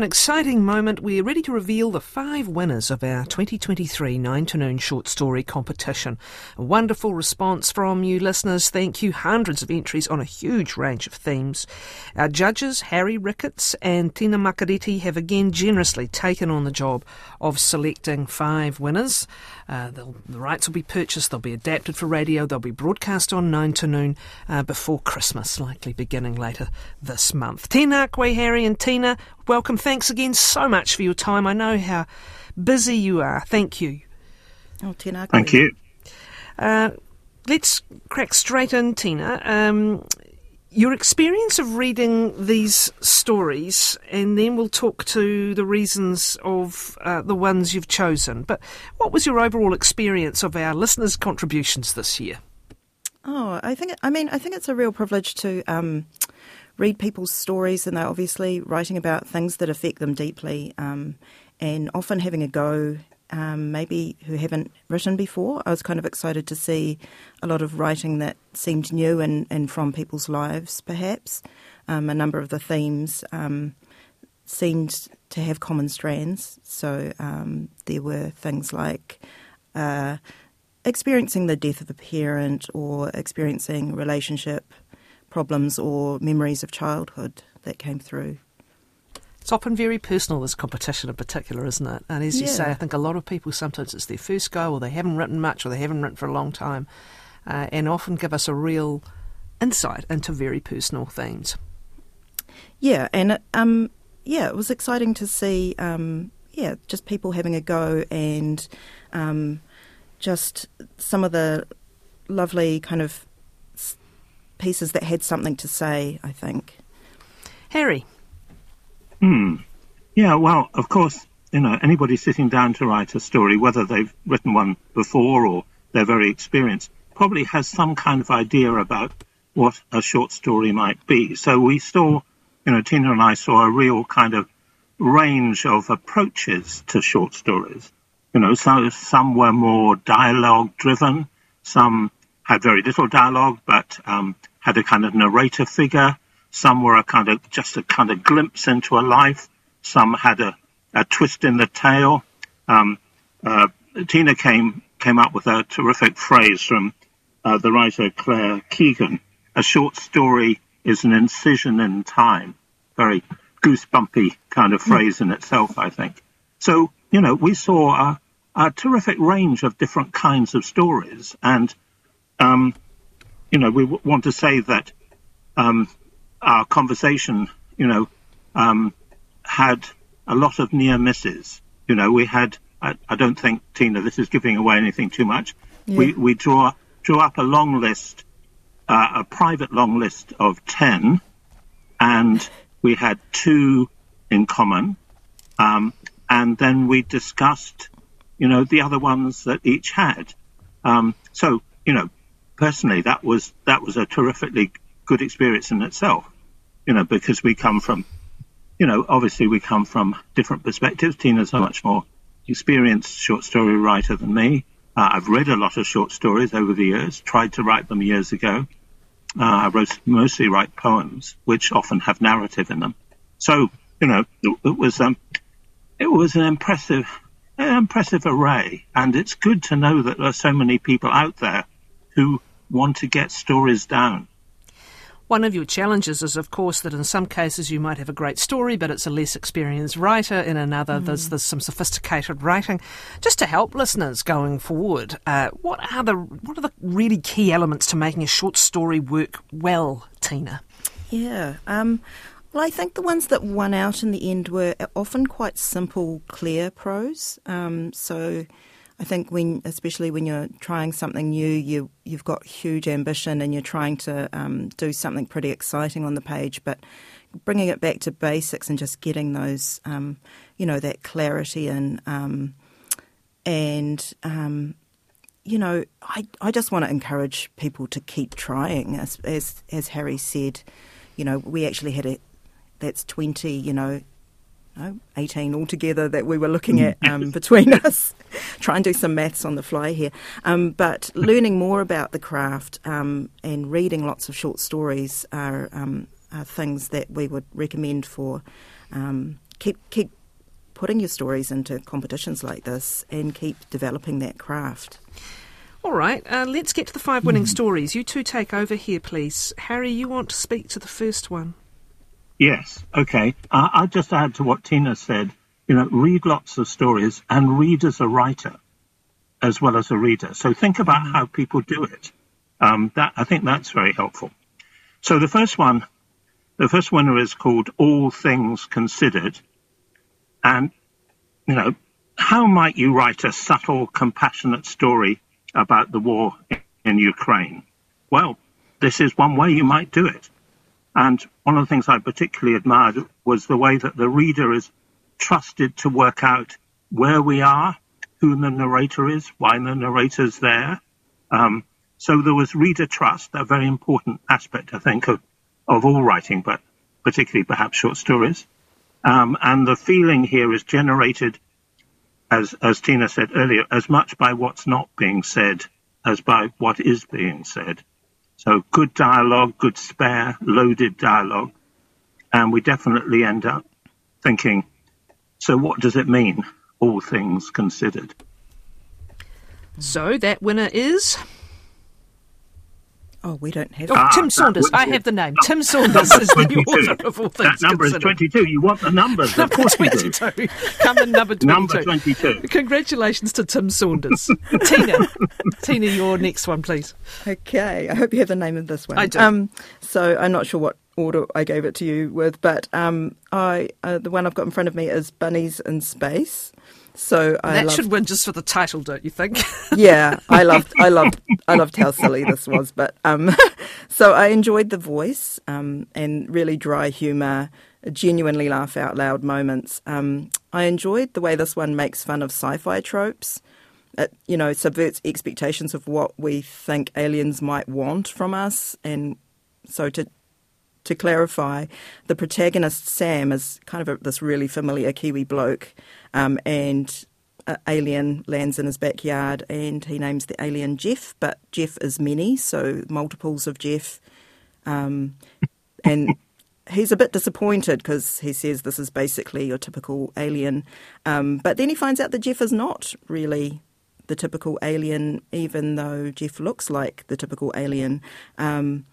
An exciting moment. We're ready to reveal the five winners of our 2023 9 to Noon short story competition. A wonderful response from you listeners. Thank you. Hundreds of entries on a huge range of themes. Our judges, Harry Ricketts and Tina Makereti, have again generously taken on the job of selecting five winners. Uh, the rights will be purchased, they'll be adapted for radio, they'll be broadcast on 9 to Noon uh, before Christmas, likely beginning later this month. Tina, Akwe, Harry, and Tina, welcome. Thanks again so much for your time. I know how busy you are. Thank you. Oh, Tina. Thank you. Uh, let's crack straight in, Tina. Um, your experience of reading these stories, and then we'll talk to the reasons of uh, the ones you've chosen. But what was your overall experience of our listeners' contributions this year? Oh, I think I mean I think it's a real privilege to um, read people's stories, and they're obviously writing about things that affect them deeply, um, and often having a go. Um, maybe who haven't written before. I was kind of excited to see a lot of writing that seemed new and, and from people's lives, perhaps. Um, a number of the themes um, seemed to have common strands. So um, there were things like uh, experiencing the death of a parent or experiencing relationship problems or memories of childhood that came through. It's often very personal, this competition in particular, isn't it? And as you say, I think a lot of people sometimes it's their first go or they haven't written much or they haven't written for a long time uh, and often give us a real insight into very personal themes. Yeah, and um, yeah, it was exciting to see, um, yeah, just people having a go and um, just some of the lovely kind of pieces that had something to say, I think. Harry. Hmm. Yeah, well, of course, you know, anybody sitting down to write a story, whether they've written one before or they're very experienced, probably has some kind of idea about what a short story might be. So we saw, you know, Tina and I saw a real kind of range of approaches to short stories. You know, so some were more dialogue driven, some had very little dialogue, but um, had a kind of narrator figure. Some were a kind of just a kind of glimpse into a life. Some had a, a twist in the tale. Um, uh, Tina came came up with a terrific phrase from uh, the writer Claire Keegan. A short story is an incision in time. Very goosebumpy kind of phrase in itself, I think. So, you know, we saw a, a terrific range of different kinds of stories. And um, you know, we w- want to say that um, our conversation, you know, um, had a lot of near misses. You know, we had. I, I, don't think Tina, this is giving away anything too much. Yeah. We we draw drew up a long list, uh, a private long list of ten, and we had two in common, um, and then we discussed, you know, the other ones that each had. Um, so you know, personally, that was that was a terrifically good experience in itself. You know, because we come from, you know, obviously we come from different perspectives. Tina's a much more experienced short story writer than me. Uh, I've read a lot of short stories over the years, tried to write them years ago. Uh, I wrote, mostly write poems, which often have narrative in them. So, you know, it, it was um, it was an impressive, an impressive array, and it's good to know that there are so many people out there who want to get stories down. One of your challenges is, of course, that in some cases you might have a great story, but it's a less experienced writer. In another, mm. there's, there's some sophisticated writing. Just to help listeners going forward, uh, what are the what are the really key elements to making a short story work well, Tina? Yeah. Um, well, I think the ones that won out in the end were often quite simple, clear prose. Um, so I think when, especially when you're trying something new, you you've got huge ambition and you're trying to um, do something pretty exciting on the page, but bringing it back to basics and just getting those, um, you know, that clarity and um, and um, you know, I I just want to encourage people to keep trying, as as as Harry said. You know, we actually had a that's twenty, you know, no, 18 altogether that we were looking at um, between us. Try and do some maths on the fly here. Um, but learning more about the craft um, and reading lots of short stories are, um, are, things that we would recommend for um, keep keep putting your stories into competitions like this and keep developing that craft. All right, uh, let's get to the five winning mm. stories. You two take over here, please. Harry, you want to speak to the first one? Yes, okay. Uh, I'll just add to what Tina said. You know, read lots of stories and read as a writer as well as a reader. So think about how people do it. Um, that I think that's very helpful. So the first one, the first winner is called All Things Considered, and you know, how might you write a subtle, compassionate story about the war in Ukraine? Well, this is one way you might do it. And one of the things I particularly admired was the way that the reader is trusted to work out where we are, who the narrator is, why the narrator's there. Um, so there was reader trust, a very important aspect, I think, of, of all writing, but particularly perhaps short stories. Um, and the feeling here is generated, as, as Tina said earlier, as much by what's not being said as by what is being said. So good dialogue, good spare, loaded dialogue. And we definitely end up thinking, so what does it mean, all things considered? So that winner is Oh, we don't have. Oh, ah, Tim Saunders. I have the name. Tim Saunders is the author of all things. That number considered. is 22. You want the numbers? Of course we do. Come in number 22. number 22. Congratulations to Tim Saunders. Tina, Tina, your next one, please. Okay. I hope you have the name of this one. I do. Um, so I'm not sure what order I gave it to you with, but um, I uh, the one I've got in front of me is Bunnies in Space. So I that loved, should win just for the title, don't you think? yeah, I loved, I loved, I loved how silly this was. But um, so I enjoyed the voice um, and really dry humour, genuinely laugh out loud moments. Um, I enjoyed the way this one makes fun of sci-fi tropes. It, you know, subverts expectations of what we think aliens might want from us, and so to to clarify, the protagonist Sam is kind of a, this really familiar Kiwi bloke, um, and an alien lands in his backyard, and he names the alien Jeff, but Jeff is many, so multiples of Jeff, um, and. he's a bit disappointed because he says this is basically your typical alien. Um, but then he finds out that Jeff is not really the typical alien, even though Jeff looks like the typical alien. Um,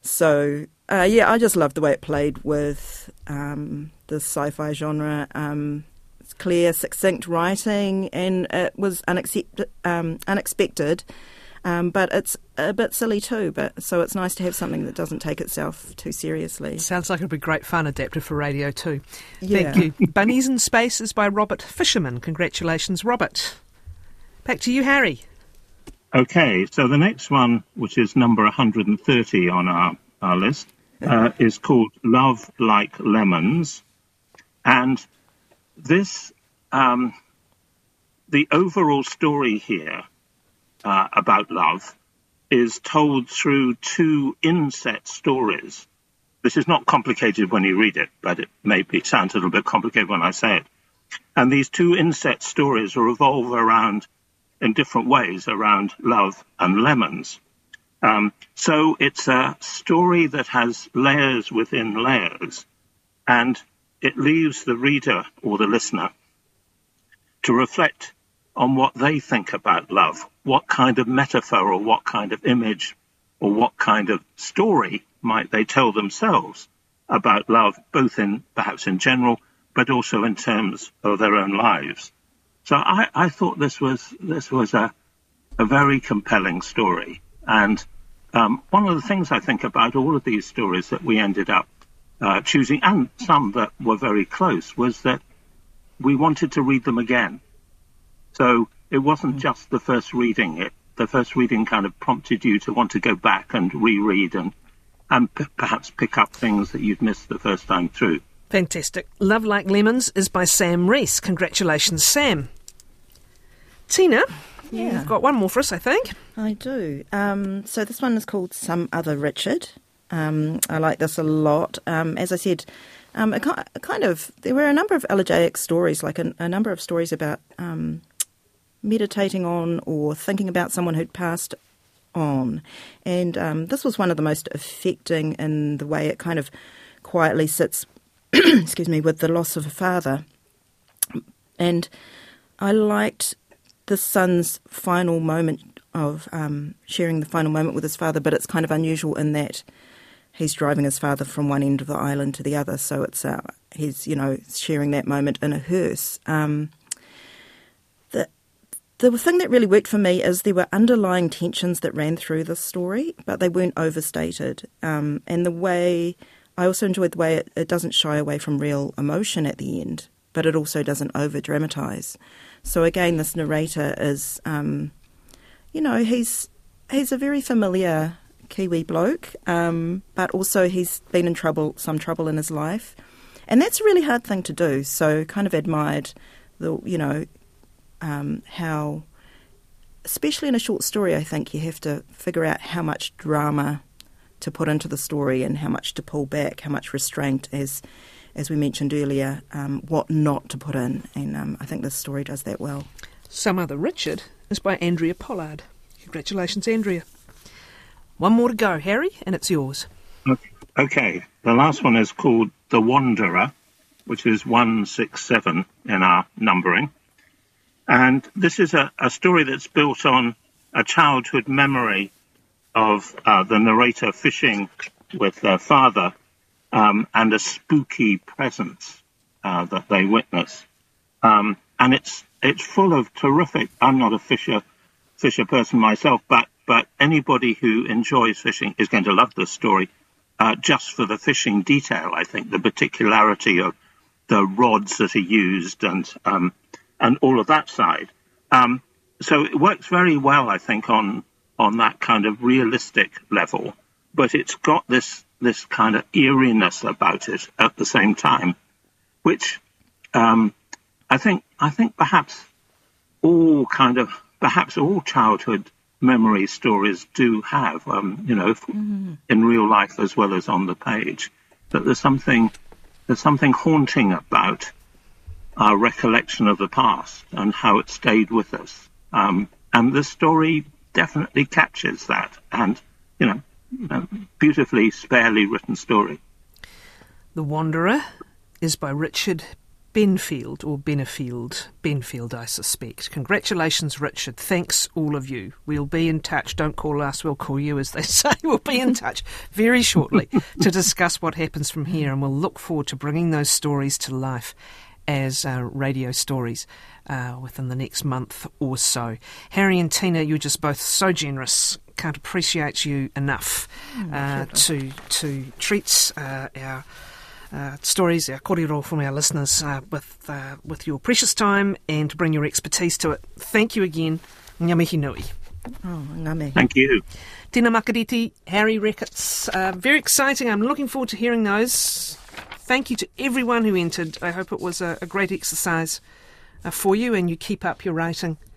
so uh, yeah, I just loved the way it played with um, the sci-fi genre. Um, it's clear, succinct writing, and it was unaccept- um, unexpected. Um, but it's a bit silly too. But so it's nice to have something that doesn't take itself too seriously. Sounds like it'd be great fun adapted for radio too. Yeah. Thank you. Bunnies in Space is by Robert Fisherman. Congratulations, Robert. Back to you, Harry. Okay, so the next one, which is number 130 on our, our list, uh, is called Love Like Lemons. And this, um, the overall story here uh, about love is told through two inset stories. This is not complicated when you read it, but it may be sounds a little bit complicated when I say it. And these two inset stories revolve around in different ways around love and lemons. Um, so it's a story that has layers within layers, and it leaves the reader or the listener to reflect on what they think about love, what kind of metaphor or what kind of image or what kind of story might they tell themselves about love, both in perhaps in general, but also in terms of their own lives. So I, I thought this was this was a a very compelling story. And um, one of the things I think about all of these stories that we ended up uh, choosing, and some that were very close, was that we wanted to read them again. So it wasn't mm. just the first reading. It, the first reading kind of prompted you to want to go back and reread and and p- perhaps pick up things that you'd missed the first time through. Fantastic. Love Like Lemons is by Sam Reese. Congratulations, Sam. Tina, yeah. you've got one more for us, I think. I do. Um, so this one is called Some Other Richard. Um, I like this a lot. Um, as I said, um, a, kind of there were a number of elegiac stories, like a, a number of stories about um, meditating on or thinking about someone who'd passed on, and um, this was one of the most affecting in the way it kind of quietly sits excuse me, with the loss of a father. And I liked the son's final moment of um, sharing the final moment with his father, but it's kind of unusual in that he's driving his father from one end of the island to the other, so it's uh, he's you know sharing that moment in a hearse. Um, the the thing that really worked for me is there were underlying tensions that ran through the story, but they weren't overstated, um, and the way I also enjoyed the way it, it doesn't shy away from real emotion at the end, but it also doesn't over dramatize. So again, this narrator is, um, you know, he's he's a very familiar Kiwi bloke, um, but also he's been in trouble, some trouble in his life, and that's a really hard thing to do. So kind of admired the, you know, um, how, especially in a short story, I think you have to figure out how much drama to put into the story and how much to pull back, how much restraint, as as we mentioned earlier, um, what not to put in. And um, I think this story does that well. Some Other Richard is by Andrea Pollard. Congratulations, Andrea. One more to go, Harry, and it's yours. Okay, the last one is called The Wanderer, which is 167 in our numbering. And this is a, a story that's built on a childhood memory of uh, the narrator fishing with their father um, and a spooky presence uh, that they witness. Um, and it's it's full of terrific. I'm not a fisher fisher person myself, but but anybody who enjoys fishing is going to love this story uh, just for the fishing detail. I think the particularity of the rods that are used and um, and all of that side. Um, so it works very well, I think, on on that kind of realistic level, but it's got this this kind of eeriness about it at the same time, which um, I think I think perhaps all kind of perhaps all childhood memory stories do have, um, you know, mm-hmm. in real life as well as on the page. That there's something there's something haunting about our recollection of the past and how it stayed with us. Um, and the story definitely captures that, and you know, beautifully, sparely written story. The Wanderer is by Richard Benfield, or Benefield. Benfield, I suspect. Congratulations, Richard. Thanks, all of you. We'll be in touch. Don't call us, we'll call you, as they say. We'll be in touch very shortly to discuss what happens from here, and we'll look forward to bringing those stories to life as uh, radio stories uh, within the next month or so. Harry and Tina, you're just both so generous. Can't appreciate you enough mm, uh, to to treat uh, our. Uh, stories, our kōrero from our listeners uh, with uh, with your precious time and to bring your expertise to it. Thank you again. Ngā mihi nui. Oh, ngā Thank you. Tina Makereti, Harry Ricketts. Uh, very exciting. I'm looking forward to hearing those. Thank you to everyone who entered. I hope it was a, a great exercise uh, for you and you keep up your writing